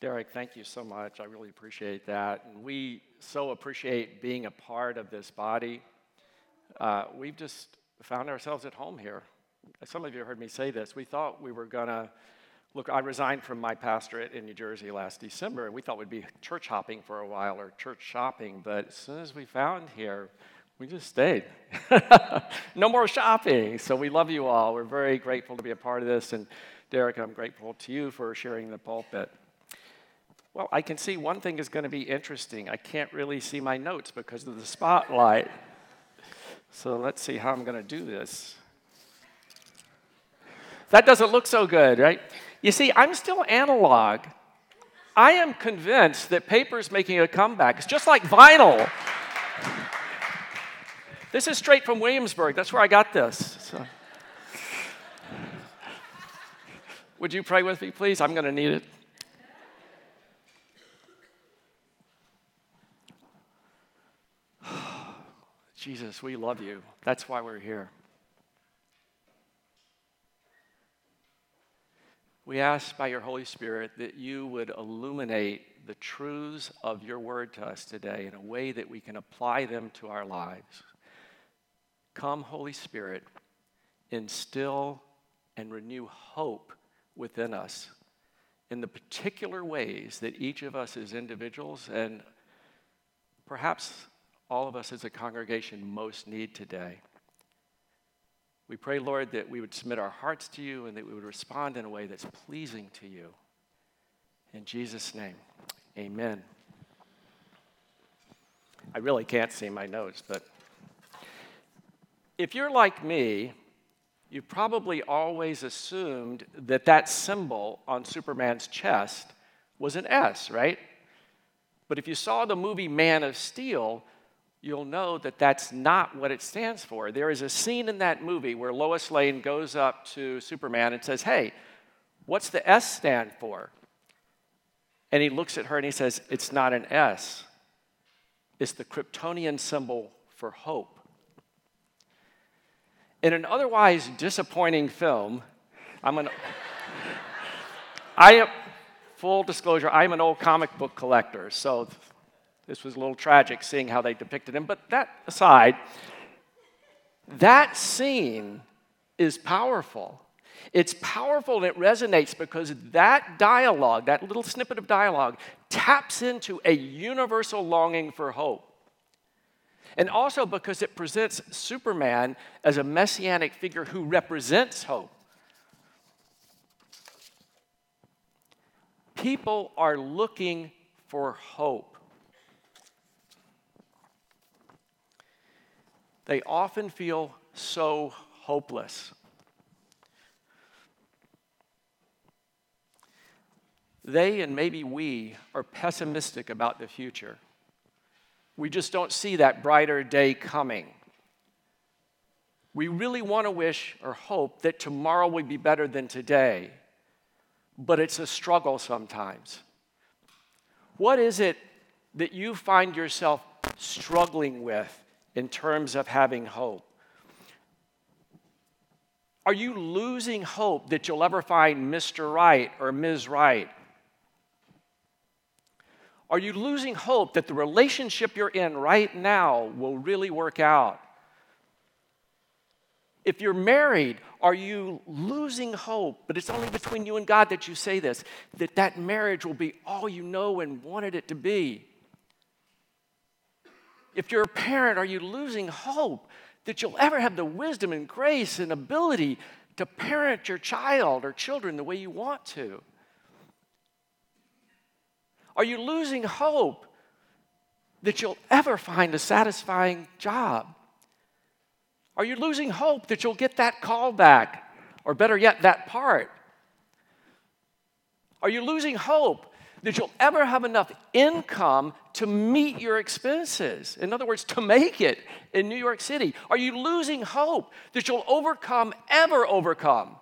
Derek, thank you so much. I really appreciate that. And we so appreciate being a part of this body. Uh, we've just found ourselves at home here. Some of you heard me say this. We thought we were going to look, I resigned from my pastorate in New Jersey last December, and we thought we'd be church hopping for a while or church shopping. But as soon as we found here, we just stayed. no more shopping. So we love you all. We're very grateful to be a part of this. And Derek, I'm grateful to you for sharing the pulpit. Well, I can see one thing is going to be interesting. I can't really see my notes because of the spotlight. So let's see how I'm going to do this. That doesn't look so good, right? You see, I'm still analog. I am convinced that paper is making a comeback. It's just like vinyl. This is straight from Williamsburg. That's where I got this. So. Would you pray with me, please? I'm going to need it. Jesus, we love you. That's why we're here. We ask by your Holy Spirit that you would illuminate the truths of your word to us today in a way that we can apply them to our lives. Come, Holy Spirit, instill and renew hope within us in the particular ways that each of us as individuals and perhaps all of us as a congregation most need today. We pray, Lord, that we would submit our hearts to you and that we would respond in a way that's pleasing to you. In Jesus' name, amen. I really can't see my notes, but if you're like me, you probably always assumed that that symbol on Superman's chest was an S, right? But if you saw the movie Man of Steel, you'll know that that's not what it stands for. There is a scene in that movie where Lois Lane goes up to Superman and says, Hey, what's the S stand for? And he looks at her and he says, It's not an S, it's the Kryptonian symbol for hope. In an otherwise disappointing film, I'm an. I am, full disclosure, I'm an old comic book collector, so this was a little tragic seeing how they depicted him. But that aside, that scene is powerful. It's powerful and it resonates because that dialogue, that little snippet of dialogue, taps into a universal longing for hope. And also because it presents Superman as a messianic figure who represents hope. People are looking for hope. They often feel so hopeless. They and maybe we are pessimistic about the future. We just don't see that brighter day coming. We really want to wish or hope that tomorrow will be better than today, but it's a struggle sometimes. What is it that you find yourself struggling with in terms of having hope? Are you losing hope that you'll ever find Mr. Right or Ms. Right? Are you losing hope that the relationship you're in right now will really work out? If you're married, are you losing hope, but it's only between you and God that you say this, that that marriage will be all you know and wanted it to be? If you're a parent, are you losing hope that you'll ever have the wisdom and grace and ability to parent your child or children the way you want to? Are you losing hope that you'll ever find a satisfying job? Are you losing hope that you'll get that call back, or better yet, that part? Are you losing hope that you'll ever have enough income to meet your expenses. In other words, to make it in New York City. Are you losing hope that you'll overcome, ever overcome,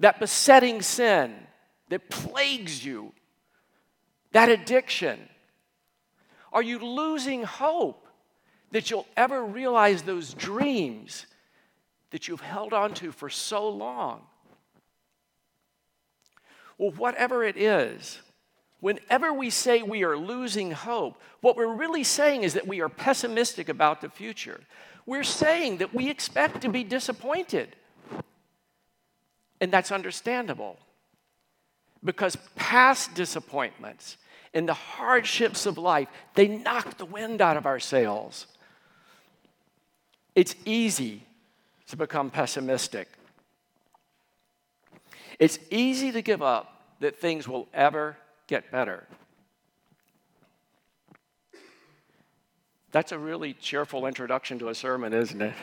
that besetting sin that plagues you, that addiction? Are you losing hope that you'll ever realize those dreams that you've held on to for so long? Well, whatever it is, Whenever we say we are losing hope, what we're really saying is that we are pessimistic about the future. We're saying that we expect to be disappointed. And that's understandable because past disappointments and the hardships of life, they knock the wind out of our sails. It's easy to become pessimistic. It's easy to give up that things will ever get better. That's a really cheerful introduction to a sermon, isn't it?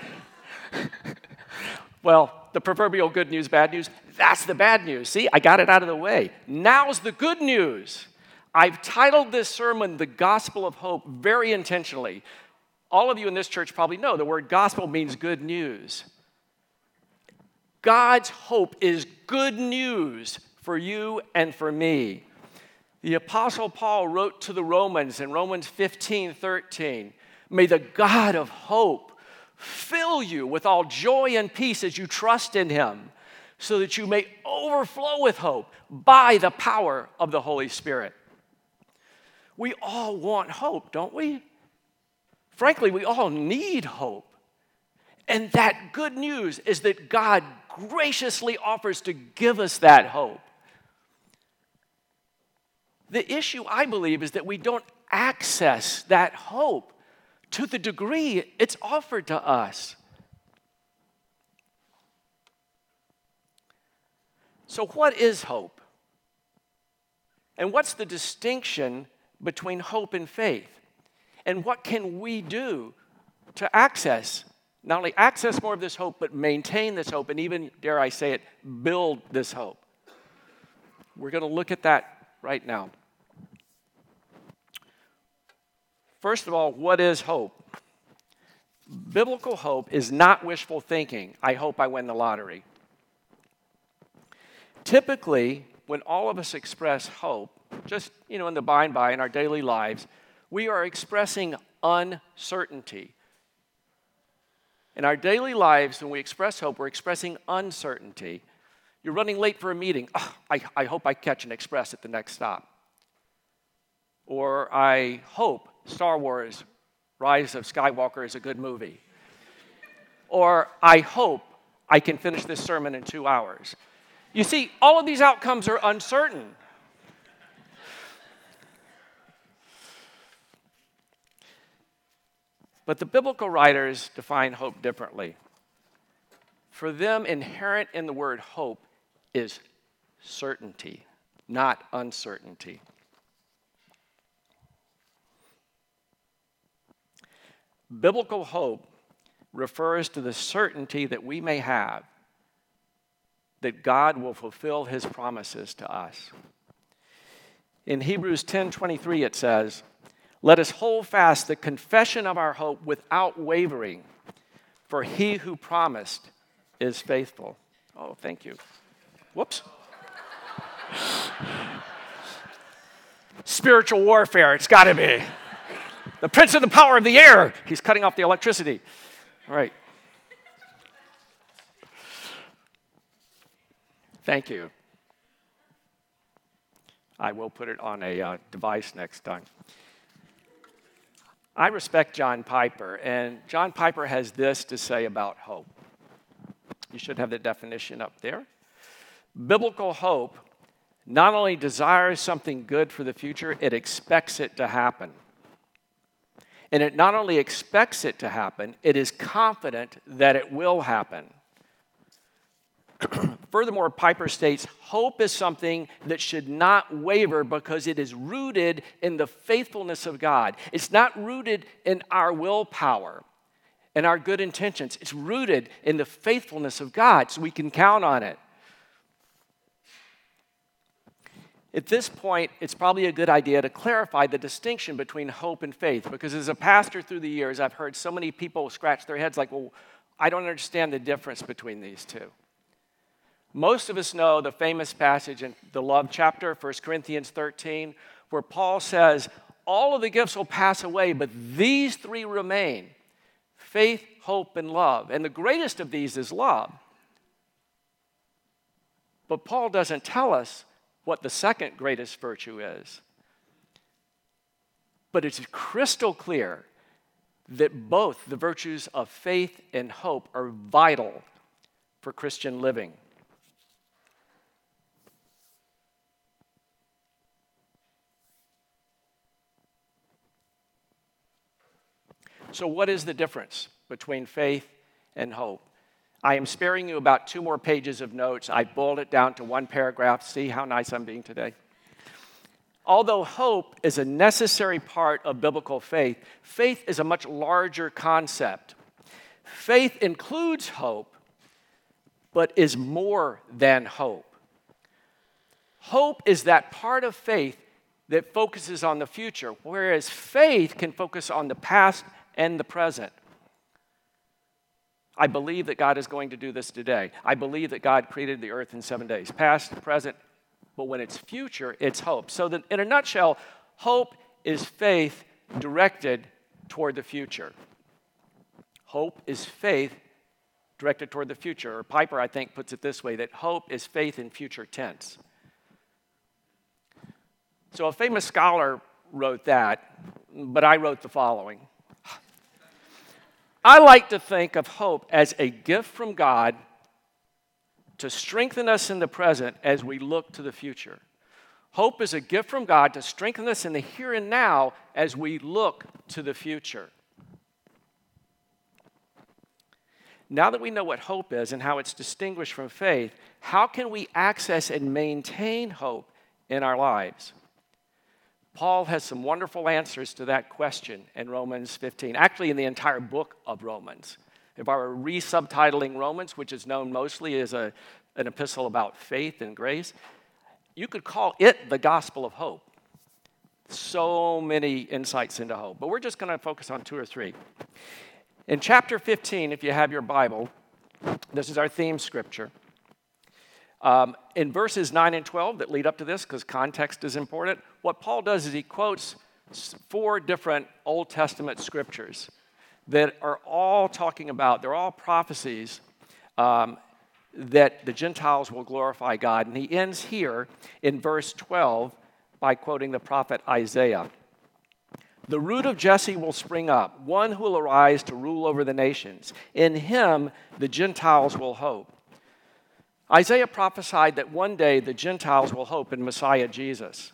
well, the proverbial good news, bad news, that's the bad news. See, I got it out of the way. Now's the good news. I've titled this sermon The Gospel of Hope very intentionally. All of you in this church probably know the word gospel means good news. God's hope is good news for you and for me. The Apostle Paul wrote to the Romans in Romans 15 13, May the God of hope fill you with all joy and peace as you trust in him, so that you may overflow with hope by the power of the Holy Spirit. We all want hope, don't we? Frankly, we all need hope. And that good news is that God graciously offers to give us that hope. The issue, I believe, is that we don't access that hope to the degree it's offered to us. So, what is hope? And what's the distinction between hope and faith? And what can we do to access, not only access more of this hope, but maintain this hope, and even, dare I say it, build this hope? We're going to look at that right now. First of all, what is hope? Biblical hope is not wishful thinking. I hope I win the lottery. Typically, when all of us express hope, just you know, in the by and by in our daily lives, we are expressing uncertainty. In our daily lives, when we express hope, we're expressing uncertainty. You're running late for a meeting. Oh, I, I hope I catch an express at the next stop. Or I hope Star Wars Rise of Skywalker is a good movie. Or I hope I can finish this sermon in two hours. You see, all of these outcomes are uncertain. But the biblical writers define hope differently. For them, inherent in the word hope is certainty, not uncertainty. Biblical hope refers to the certainty that we may have that God will fulfill his promises to us. In Hebrews 10:23 it says, let us hold fast the confession of our hope without wavering, for he who promised is faithful. Oh, thank you. Whoops. Spiritual warfare, it's got to be. The prince of the power of the air, he's cutting off the electricity. All right. Thank you. I will put it on a uh, device next time. I respect John Piper, and John Piper has this to say about hope. You should have the definition up there. Biblical hope not only desires something good for the future, it expects it to happen. And it not only expects it to happen, it is confident that it will happen. Furthermore, Piper states hope is something that should not waver because it is rooted in the faithfulness of God. It's not rooted in our willpower and our good intentions, it's rooted in the faithfulness of God so we can count on it. At this point, it's probably a good idea to clarify the distinction between hope and faith because as a pastor through the years, I've heard so many people scratch their heads like, well, I don't understand the difference between these two. Most of us know the famous passage in the love chapter, 1 Corinthians 13, where Paul says, All of the gifts will pass away, but these three remain faith, hope, and love. And the greatest of these is love. But Paul doesn't tell us what the second greatest virtue is. But it's crystal clear that both the virtues of faith and hope are vital for Christian living. So, what is the difference between faith and hope? I am sparing you about two more pages of notes. I boiled it down to one paragraph. See how nice I'm being today? Although hope is a necessary part of biblical faith, faith is a much larger concept. Faith includes hope, but is more than hope. Hope is that part of faith that focuses on the future, whereas faith can focus on the past and the present. I believe that God is going to do this today. I believe that God created the earth in seven days, past, present, but when it's future, it's hope. So, that in a nutshell, hope is faith directed toward the future. Hope is faith directed toward the future. Or Piper, I think, puts it this way that hope is faith in future tense. So a famous scholar wrote that, but I wrote the following I like to think of hope as a gift from God to strengthen us in the present as we look to the future. Hope is a gift from God to strengthen us in the here and now as we look to the future. Now that we know what hope is and how it's distinguished from faith, how can we access and maintain hope in our lives? Paul has some wonderful answers to that question in Romans 15, actually, in the entire book of Romans. If I were resubtitling Romans, which is known mostly as a, an epistle about faith and grace, you could call it the gospel of hope. So many insights into hope. But we're just going to focus on two or three. In chapter 15, if you have your Bible, this is our theme scripture. Um, in verses 9 and 12 that lead up to this, because context is important, what Paul does is he quotes four different Old Testament scriptures that are all talking about, they're all prophecies um, that the Gentiles will glorify God. And he ends here in verse 12 by quoting the prophet Isaiah. The root of Jesse will spring up, one who will arise to rule over the nations. In him, the Gentiles will hope. Isaiah prophesied that one day the Gentiles will hope in Messiah Jesus.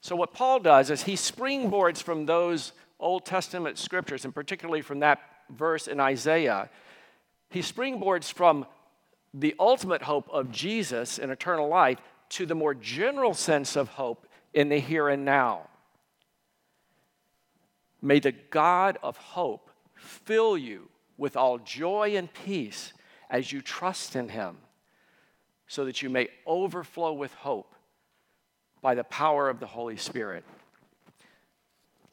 So, what Paul does is he springboards from those Old Testament scriptures, and particularly from that verse in Isaiah, he springboards from the ultimate hope of Jesus in eternal life to the more general sense of hope in the here and now. May the God of hope fill you with all joy and peace as you trust in him so that you may overflow with hope by the power of the Holy Spirit.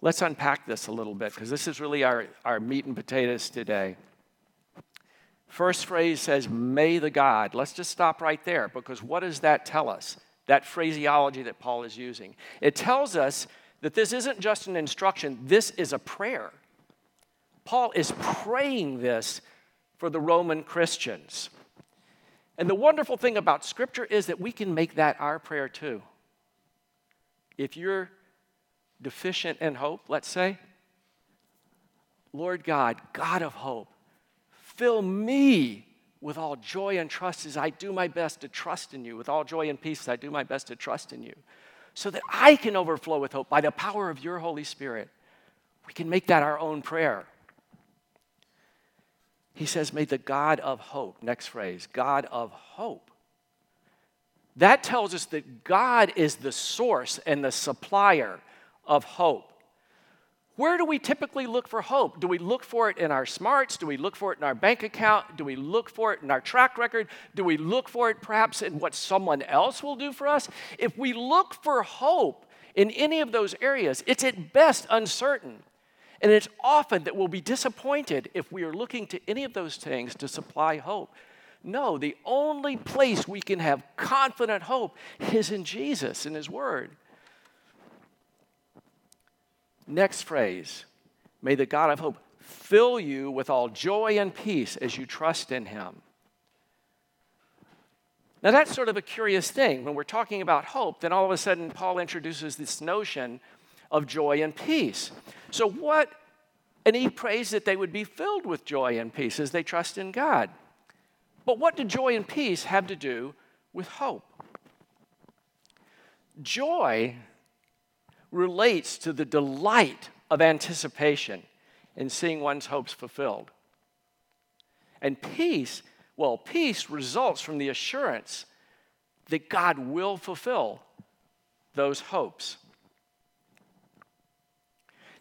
Let's unpack this a little bit because this is really our, our meat and potatoes today. First phrase says, May the God. Let's just stop right there because what does that tell us? That phraseology that Paul is using. It tells us that this isn't just an instruction, this is a prayer. Paul is praying this for the Roman Christians. And the wonderful thing about Scripture is that we can make that our prayer too. If you're deficient in hope, let's say, Lord God, God of hope, fill me with all joy and trust as I do my best to trust in you, with all joy and peace as I do my best to trust in you, so that I can overflow with hope by the power of your Holy Spirit. We can make that our own prayer. He says, May the God of hope, next phrase, God of hope. That tells us that God is the source and the supplier of hope. Where do we typically look for hope? Do we look for it in our smarts? Do we look for it in our bank account? Do we look for it in our track record? Do we look for it perhaps in what someone else will do for us? If we look for hope in any of those areas, it's at best uncertain. And it's often that we'll be disappointed if we are looking to any of those things to supply hope. No, the only place we can have confident hope is in Jesus and His Word. Next phrase May the God of hope fill you with all joy and peace as you trust in Him. Now, that's sort of a curious thing. When we're talking about hope, then all of a sudden, Paul introduces this notion of joy and peace. So, what, and he prays that they would be filled with joy and peace as they trust in God. But what do joy and peace have to do with hope? Joy relates to the delight of anticipation in seeing one's hopes fulfilled. And peace, well, peace results from the assurance that God will fulfill those hopes.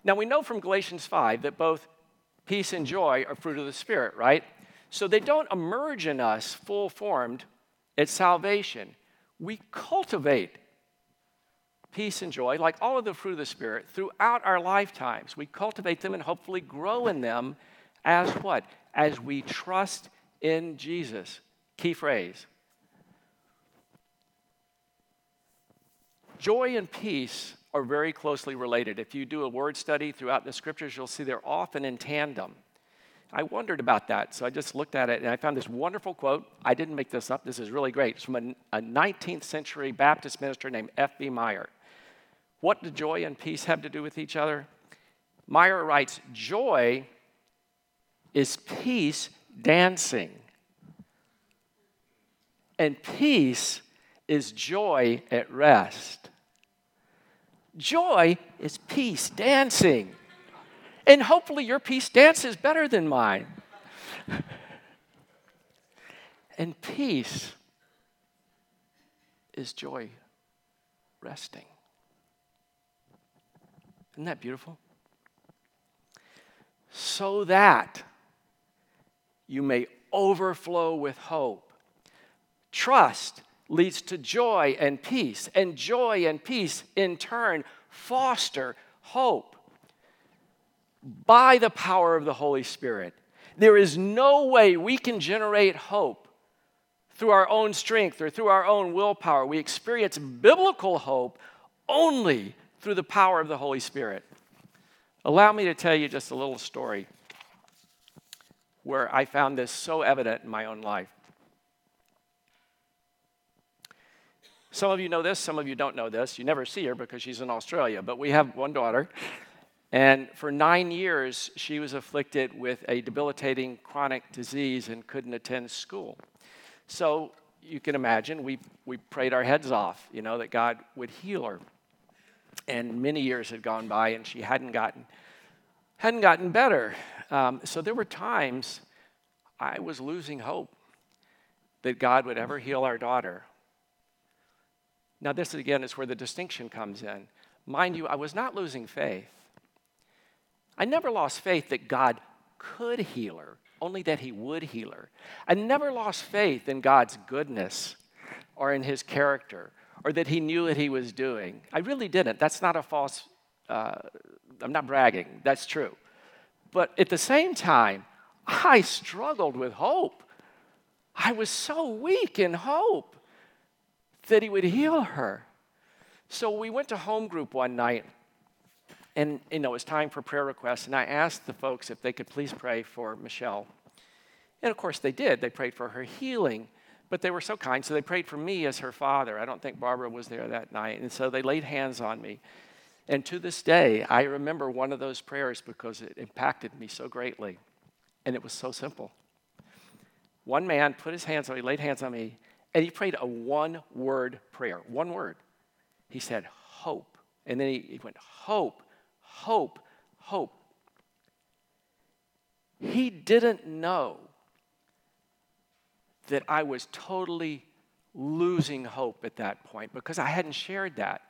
Now, we know from Galatians 5 that both peace and joy are fruit of the Spirit, right? So they don't emerge in us full formed at salvation. We cultivate peace and joy, like all of the fruit of the Spirit, throughout our lifetimes. We cultivate them and hopefully grow in them as what? As we trust in Jesus. Key phrase. Joy and peace are very closely related. If you do a word study throughout the scriptures, you'll see they're often in tandem. I wondered about that, so I just looked at it and I found this wonderful quote. I didn't make this up, this is really great. It's from a, a 19th century Baptist minister named F.B. Meyer. What do joy and peace have to do with each other? Meyer writes Joy is peace dancing, and peace is joy at rest. Joy is peace dancing. And hopefully, your peace dance is better than mine. and peace is joy resting. Isn't that beautiful? So that you may overflow with hope. Trust leads to joy and peace, and joy and peace in turn foster hope by the power of the Holy Spirit. There is no way we can generate hope through our own strength or through our own willpower. We experience biblical hope only through the power of the Holy Spirit. Allow me to tell you just a little story where I found this so evident in my own life. Some of you know this, some of you don't know this. You never see her because she's in Australia, but we have one daughter. And for nine years, she was afflicted with a debilitating chronic disease and couldn't attend school. So you can imagine, we, we prayed our heads off, you know, that God would heal her. And many years had gone by and she hadn't gotten hadn't gotten better. Um, so there were times i was losing hope that god would ever heal our daughter. Now this again is where the distinction comes in. Mind you i was not losing faith i never lost faith that god could heal her only that he would heal her i never lost faith in god's goodness or in his character or that he knew what he was doing. I really didn't. That's not a false, uh, I'm not bragging, that's true. But at the same time, I struggled with hope. I was so weak in hope that he would heal her. So we went to home group one night, and you know it was time for prayer requests, and I asked the folks if they could please pray for Michelle. And of course they did. They prayed for her healing. But they were so kind, so they prayed for me as her father. I don't think Barbara was there that night. And so they laid hands on me. And to this day, I remember one of those prayers because it impacted me so greatly. And it was so simple. One man put his hands on me, laid hands on me, and he prayed a one word prayer. One word. He said, hope. And then he, he went, hope, hope, hope. He didn't know that I was totally losing hope at that point because I hadn't shared that.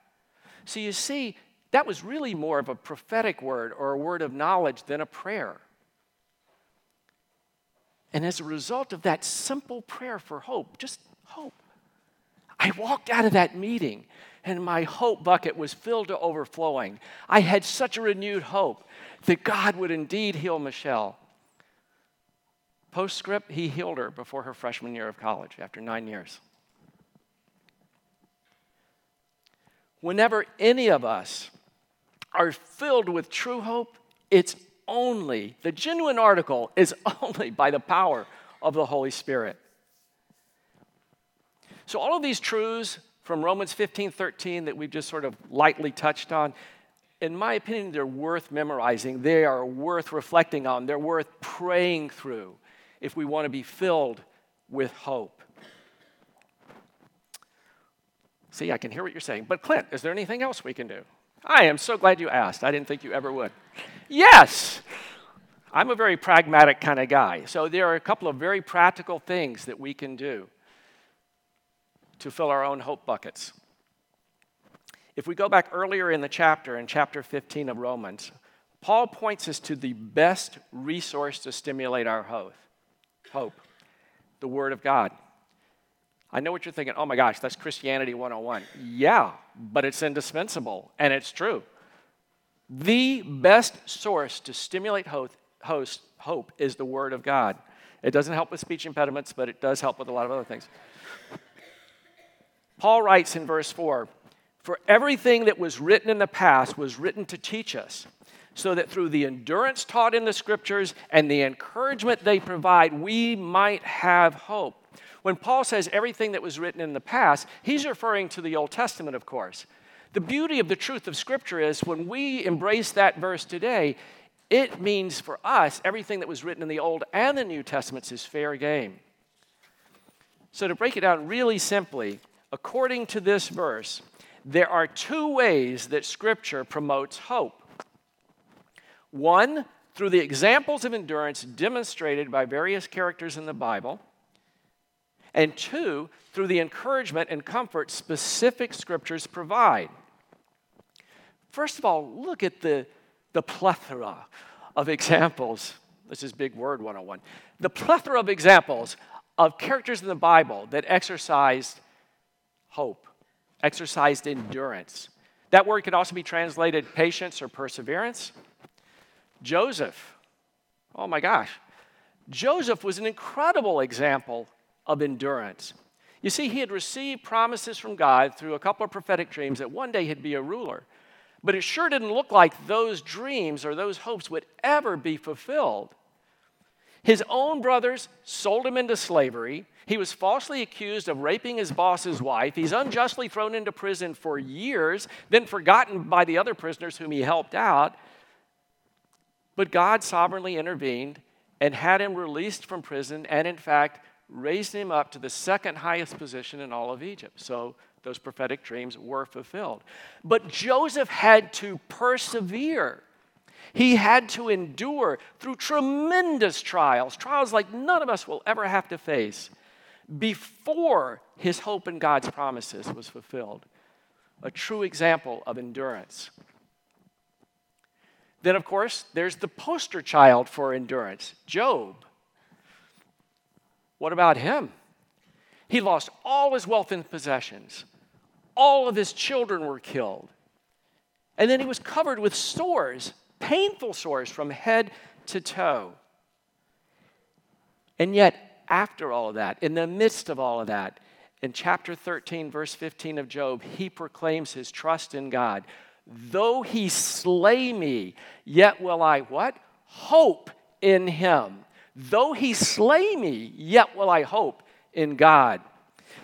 So you see, that was really more of a prophetic word or a word of knowledge than a prayer. And as a result of that simple prayer for hope, just hope, I walked out of that meeting and my hope bucket was filled to overflowing. I had such a renewed hope that God would indeed heal Michelle. Postscript, he healed her before her freshman year of college after nine years. Whenever any of us are filled with true hope, it's only, the genuine article is only by the power of the Holy Spirit. So, all of these truths from Romans 15 13 that we've just sort of lightly touched on, in my opinion, they're worth memorizing. They are worth reflecting on. They're worth praying through if we want to be filled with hope. See, I can hear what you're saying. But, Clint, is there anything else we can do? I am so glad you asked. I didn't think you ever would. Yes! I'm a very pragmatic kind of guy. So, there are a couple of very practical things that we can do to fill our own hope buckets. If we go back earlier in the chapter, in chapter 15 of Romans, Paul points us to the best resource to stimulate our hope, hope the Word of God. I know what you're thinking. Oh my gosh, that's Christianity 101. Yeah, but it's indispensable, and it's true. The best source to stimulate hope, host, hope is the Word of God. It doesn't help with speech impediments, but it does help with a lot of other things. Paul writes in verse 4 For everything that was written in the past was written to teach us, so that through the endurance taught in the scriptures and the encouragement they provide, we might have hope. When Paul says everything that was written in the past, he's referring to the Old Testament, of course. The beauty of the truth of Scripture is when we embrace that verse today, it means for us everything that was written in the Old and the New Testaments is fair game. So, to break it down really simply, according to this verse, there are two ways that Scripture promotes hope. One, through the examples of endurance demonstrated by various characters in the Bible and two, through the encouragement and comfort specific scriptures provide. First of all, look at the, the plethora of examples. This is big word 101. The plethora of examples of characters in the Bible that exercised hope, exercised endurance. That word could also be translated patience or perseverance. Joseph, oh my gosh, Joseph was an incredible example of endurance. You see, he had received promises from God through a couple of prophetic dreams that one day he'd be a ruler. But it sure didn't look like those dreams or those hopes would ever be fulfilled. His own brothers sold him into slavery. He was falsely accused of raping his boss's wife. He's unjustly thrown into prison for years, then forgotten by the other prisoners whom he helped out. But God sovereignly intervened and had him released from prison and, in fact, raised him up to the second highest position in all of Egypt. So those prophetic dreams were fulfilled. But Joseph had to persevere. He had to endure through tremendous trials, trials like none of us will ever have to face, before his hope in God's promises was fulfilled. A true example of endurance. Then, of course, there's the poster child for endurance Job. What about him? He lost all his wealth and possessions. All of his children were killed. And then he was covered with sores, painful sores from head to toe. And yet, after all of that, in the midst of all of that, in chapter 13, verse 15 of Job, he proclaims his trust in God. Though he slay me, yet will I what? Hope in him. Though he slay me, yet will I hope in God.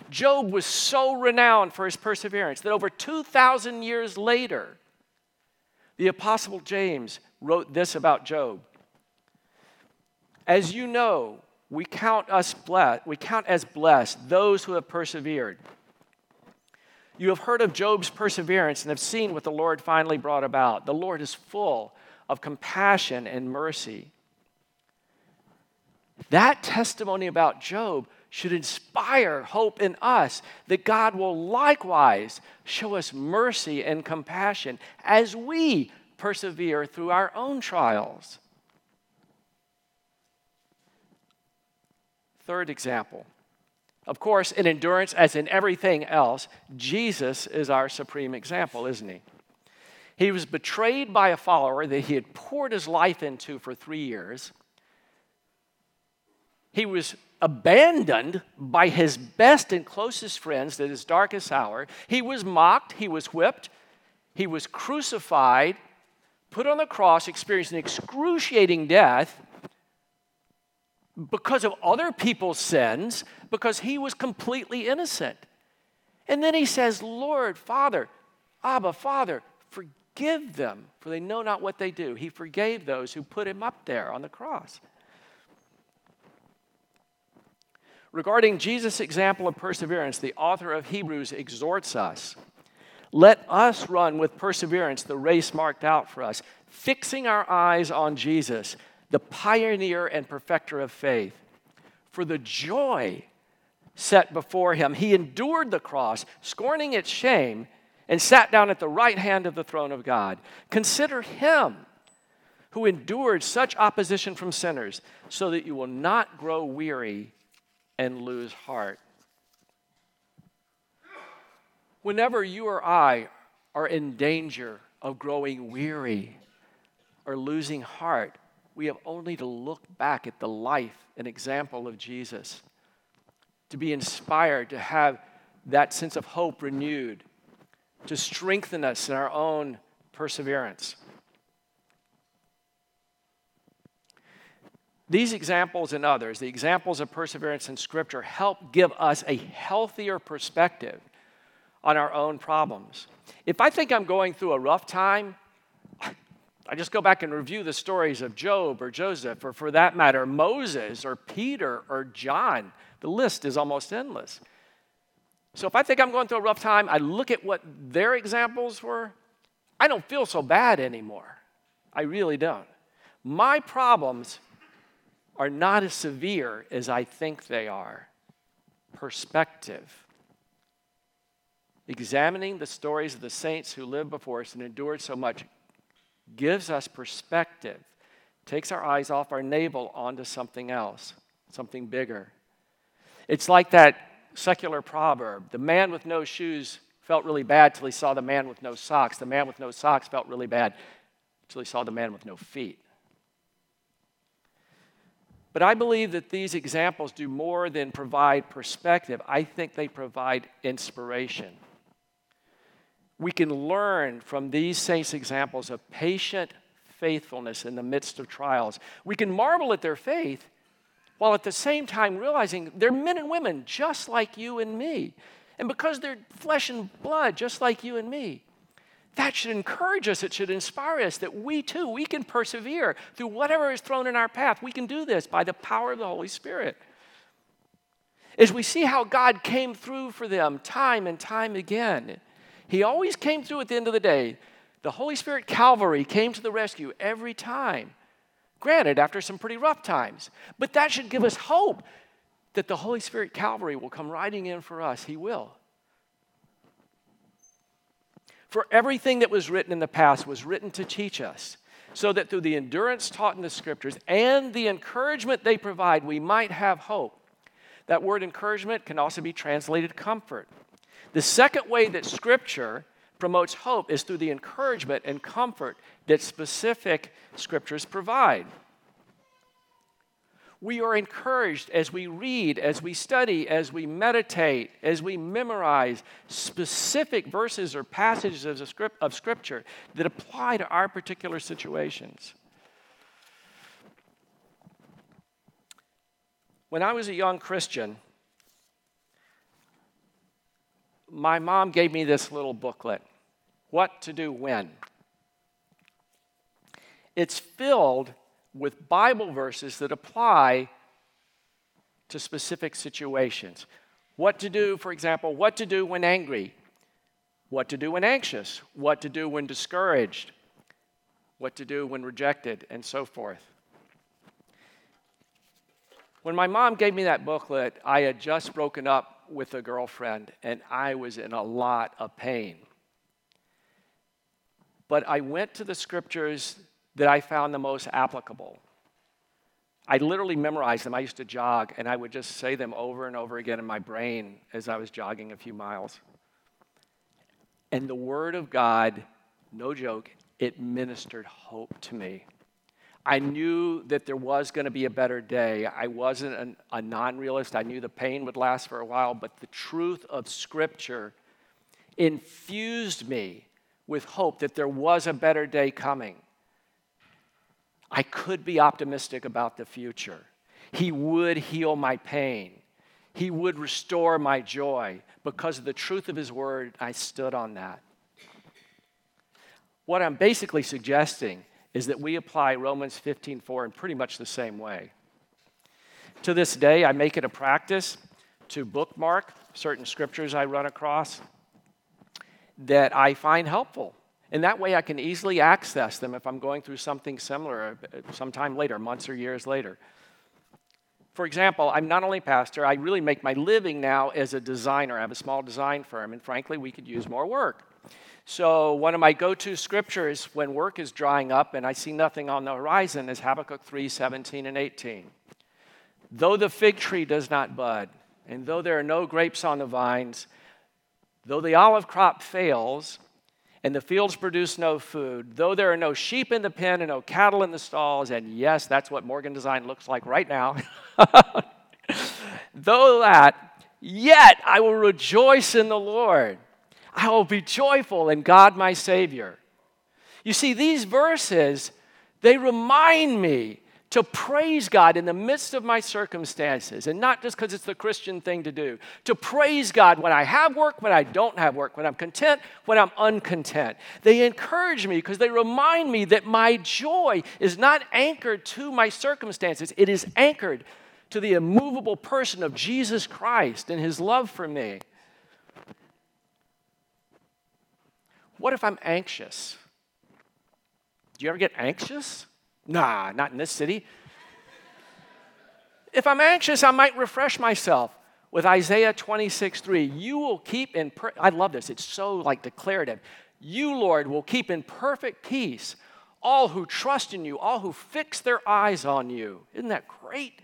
Job was so renowned for his perseverance that over 2,000 years later, the Apostle James wrote this about Job. As you know, we count us blessed, we count as blessed those who have persevered. You have heard of Job's perseverance and have seen what the Lord finally brought about. The Lord is full of compassion and mercy. That testimony about Job should inspire hope in us that God will likewise show us mercy and compassion as we persevere through our own trials. Third example. Of course, in endurance, as in everything else, Jesus is our supreme example, isn't he? He was betrayed by a follower that he had poured his life into for three years. He was abandoned by his best and closest friends at his darkest hour. He was mocked, he was whipped, he was crucified, put on the cross, experienced an excruciating death because of other people's sins, because he was completely innocent. And then he says, Lord, Father, Abba, Father, forgive them, for they know not what they do. He forgave those who put him up there on the cross. Regarding Jesus' example of perseverance, the author of Hebrews exhorts us let us run with perseverance the race marked out for us, fixing our eyes on Jesus, the pioneer and perfecter of faith. For the joy set before him, he endured the cross, scorning its shame, and sat down at the right hand of the throne of God. Consider him who endured such opposition from sinners, so that you will not grow weary and lose heart. Whenever you or I are in danger of growing weary or losing heart, we have only to look back at the life and example of Jesus to be inspired, to have that sense of hope renewed, to strengthen us in our own perseverance. These examples and others, the examples of perseverance in Scripture, help give us a healthier perspective on our own problems. If I think I'm going through a rough time, I just go back and review the stories of Job or Joseph, or for that matter, Moses or Peter or John. The list is almost endless. So if I think I'm going through a rough time, I look at what their examples were. I don't feel so bad anymore. I really don't. My problems are not as severe as I think they are. Perspective examining the stories of the saints who lived before us and endured so much gives us perspective, takes our eyes off our navel onto something else, something bigger. It's like that secular proverb the man with no shoes felt really bad till he saw the man with no socks. The man with no socks felt really bad till he saw the man with no feet. But I believe that these examples do more than provide perspective. I think they provide inspiration we can learn from these saints' examples of patient faithfulness in the midst of trials. We can marvel at their faith while at the same time realizing they're men and women just like you and me. And because they're flesh and blood just like you and me, that should encourage us, it should inspire us that we too, we can persevere through whatever is thrown in our path. We can do this by the power of the Holy Spirit. As we see how God came through for them time and time again, he always came through at the end of the day. The Holy Spirit Calvary came to the rescue every time. Granted, after some pretty rough times. But that should give us hope that the Holy Spirit Calvary will come riding in for us. He will. For everything that was written in the past was written to teach us, so that through the endurance taught in the scriptures and the encouragement they provide, we might have hope. That word encouragement can also be translated comfort. The second way that Scripture promotes hope is through the encouragement and comfort that specific Scriptures provide. We are encouraged as we read, as we study, as we meditate, as we memorize specific verses or passages of Scripture that apply to our particular situations. When I was a young Christian, my mom gave me this little booklet What to Do When. It's filled with Bible verses that apply to specific situations. What to do, for example, what to do when angry, what to do when anxious, what to do when discouraged, what to do when rejected, and so forth. When my mom gave me that booklet, I had just broken up with a girlfriend, and I was in a lot of pain. But I went to the scriptures that I found the most applicable. I literally memorized them. I used to jog, and I would just say them over and over again in my brain as I was jogging a few miles. And the Word of God, no joke, it ministered hope to me. I knew that there was going to be a better day. I wasn't an, a non realist. I knew the pain would last for a while, but the truth of Scripture infused me with hope that there was a better day coming. I could be optimistic about the future. He would heal my pain, He would restore my joy because of the truth of His word. I stood on that. What I'm basically suggesting is that we apply Romans 15:4 in pretty much the same way. To this day, I make it a practice to bookmark certain scriptures I run across that I find helpful. And that way I can easily access them if I'm going through something similar uh, sometime later, months or years later. For example, I'm not only pastor, I really make my living now as a designer. I have a small design firm, and frankly, we could use more work. So, one of my go to scriptures when work is drying up and I see nothing on the horizon is Habakkuk 3 17 and 18. Though the fig tree does not bud, and though there are no grapes on the vines, though the olive crop fails, and the fields produce no food, though there are no sheep in the pen and no cattle in the stalls, and yes, that's what Morgan Design looks like right now. though that, yet I will rejoice in the Lord. I will be joyful in God my Savior. You see, these verses, they remind me to praise God in the midst of my circumstances, and not just because it's the Christian thing to do, to praise God when I have work, when I don't have work, when I'm content, when I'm uncontent. They encourage me because they remind me that my joy is not anchored to my circumstances, it is anchored to the immovable person of Jesus Christ and his love for me. What if I'm anxious? Do you ever get anxious? Nah, not in this city. if I'm anxious, I might refresh myself with Isaiah 26, 3. You will keep in, per- I love this, it's so like declarative. You, Lord, will keep in perfect peace all who trust in you, all who fix their eyes on you. Isn't that great?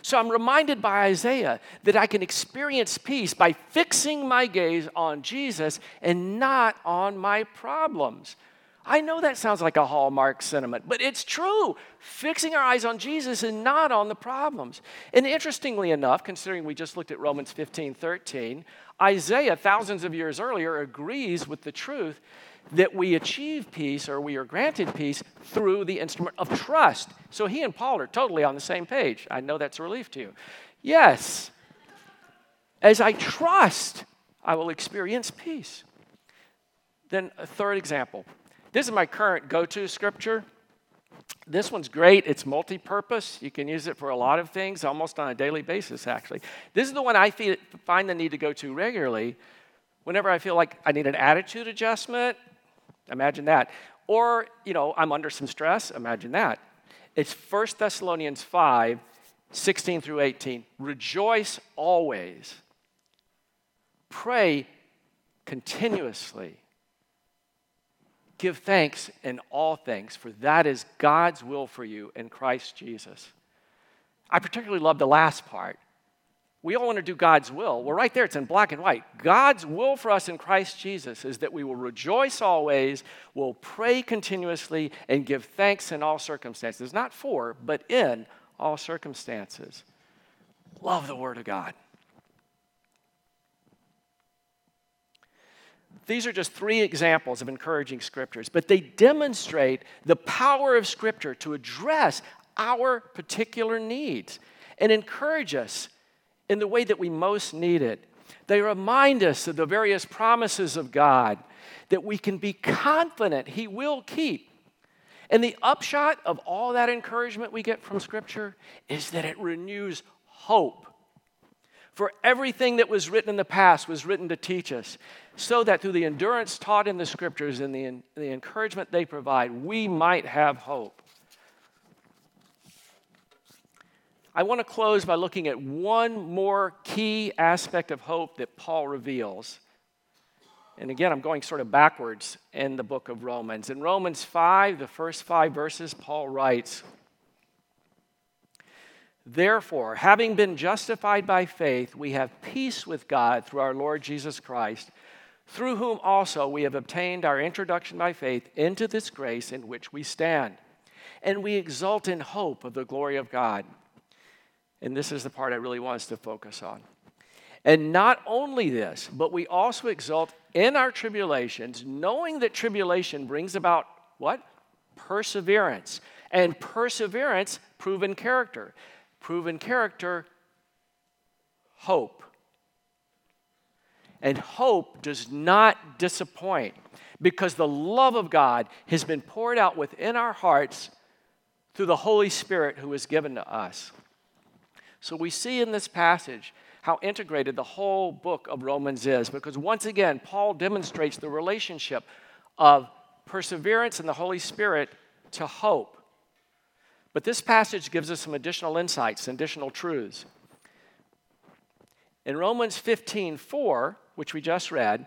So I'm reminded by Isaiah that I can experience peace by fixing my gaze on Jesus and not on my problems. I know that sounds like a hallmark sentiment, but it's true. Fixing our eyes on Jesus and not on the problems. And interestingly enough, considering we just looked at Romans 15 13, Isaiah, thousands of years earlier, agrees with the truth that we achieve peace or we are granted peace through the instrument of trust. So he and Paul are totally on the same page. I know that's a relief to you. Yes, as I trust, I will experience peace. Then, a third example this is my current go to scripture. This one's great. It's multi purpose. You can use it for a lot of things, almost on a daily basis, actually. This is the one I find the need to go to regularly whenever I feel like I need an attitude adjustment. Imagine that. Or, you know, I'm under some stress. Imagine that. It's 1 Thessalonians 5 16 through 18. Rejoice always, pray continuously. Give thanks in all things, for that is God's will for you in Christ Jesus. I particularly love the last part. We all want to do God's will. Well, right there, it's in black and white. God's will for us in Christ Jesus is that we will rejoice always, will pray continuously, and give thanks in all circumstances. Not for, but in all circumstances. Love the Word of God. These are just three examples of encouraging scriptures, but they demonstrate the power of Scripture to address our particular needs and encourage us in the way that we most need it. They remind us of the various promises of God that we can be confident He will keep. And the upshot of all that encouragement we get from Scripture is that it renews hope. For everything that was written in the past was written to teach us so that through the endurance taught in the scriptures and the, the encouragement they provide, we might have hope. I want to close by looking at one more key aspect of hope that Paul reveals. And again, I'm going sort of backwards in the book of Romans. In Romans 5, the first five verses, Paul writes Therefore, having been justified by faith, we have peace with God through our Lord Jesus Christ through whom also we have obtained our introduction by faith into this grace in which we stand. And we exult in hope of the glory of God. And this is the part I really want us to focus on. And not only this, but we also exult in our tribulations, knowing that tribulation brings about what? Perseverance. And perseverance, proven character. Proven character, hope. And hope does not disappoint because the love of God has been poured out within our hearts through the Holy Spirit who is given to us. So we see in this passage how integrated the whole book of Romans is because once again, Paul demonstrates the relationship of perseverance in the Holy Spirit to hope. But this passage gives us some additional insights, additional truths. In Romans 15 4, which we just read,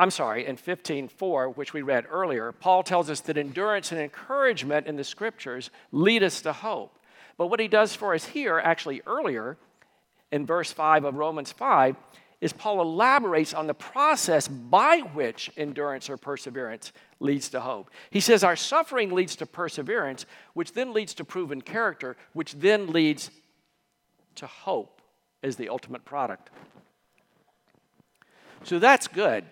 I'm sorry, in 15:4, which we read earlier, Paul tells us that endurance and encouragement in the scriptures lead us to hope. But what he does for us here, actually earlier, in verse 5 of Romans 5, is Paul elaborates on the process by which endurance or perseverance leads to hope. He says our suffering leads to perseverance, which then leads to proven character, which then leads to hope as the ultimate product. So that's good.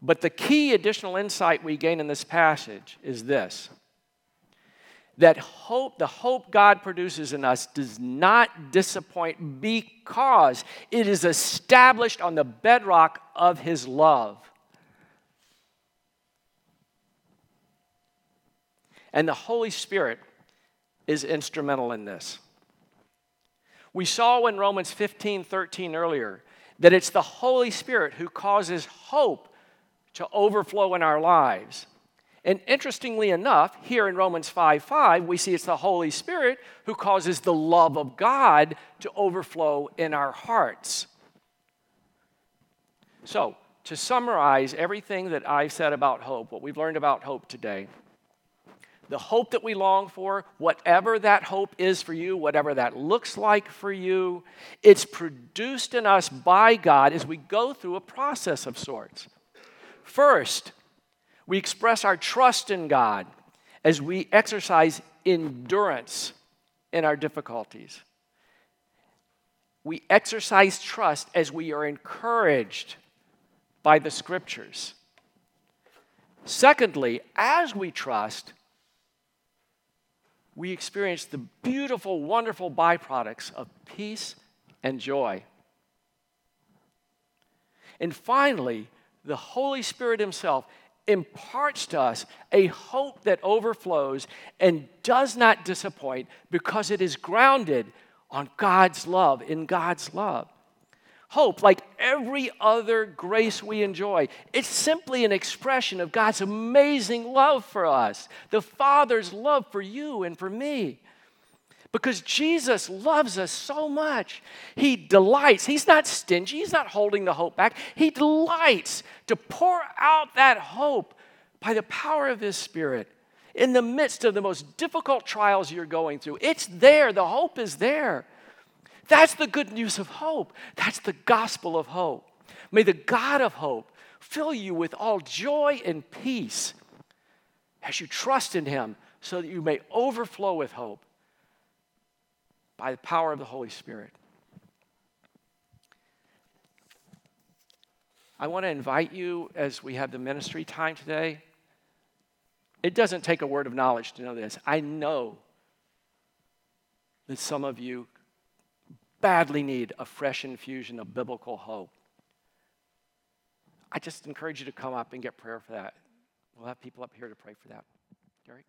But the key additional insight we gain in this passage is this that hope, the hope God produces in us, does not disappoint because it is established on the bedrock of His love. And the Holy Spirit is instrumental in this. We saw in Romans 15 13 earlier that it's the Holy Spirit who causes hope to overflow in our lives. And interestingly enough, here in Romans 5 5, we see it's the Holy Spirit who causes the love of God to overflow in our hearts. So, to summarize everything that I've said about hope, what we've learned about hope today, the hope that we long for, whatever that hope is for you, whatever that looks like for you, it's produced in us by God as we go through a process of sorts. First, we express our trust in God as we exercise endurance in our difficulties. We exercise trust as we are encouraged by the scriptures. Secondly, as we trust, we experience the beautiful, wonderful byproducts of peace and joy. And finally, the Holy Spirit Himself imparts to us a hope that overflows and does not disappoint because it is grounded on God's love, in God's love. Hope, like every other grace we enjoy, it's simply an expression of God's amazing love for us, the Father's love for you and for me because Jesus loves us so much. He delights. He's not stingy, He's not holding the hope back. He delights to pour out that hope by the power of His Spirit in the midst of the most difficult trials you're going through. It's there, the hope is there. That's the good news of hope. That's the gospel of hope. May the God of hope fill you with all joy and peace as you trust in Him so that you may overflow with hope by the power of the Holy Spirit. I want to invite you as we have the ministry time today. It doesn't take a word of knowledge to know this. I know that some of you badly need a fresh infusion of biblical hope. I just encourage you to come up and get prayer for that. We'll have people up here to pray for that. Derek?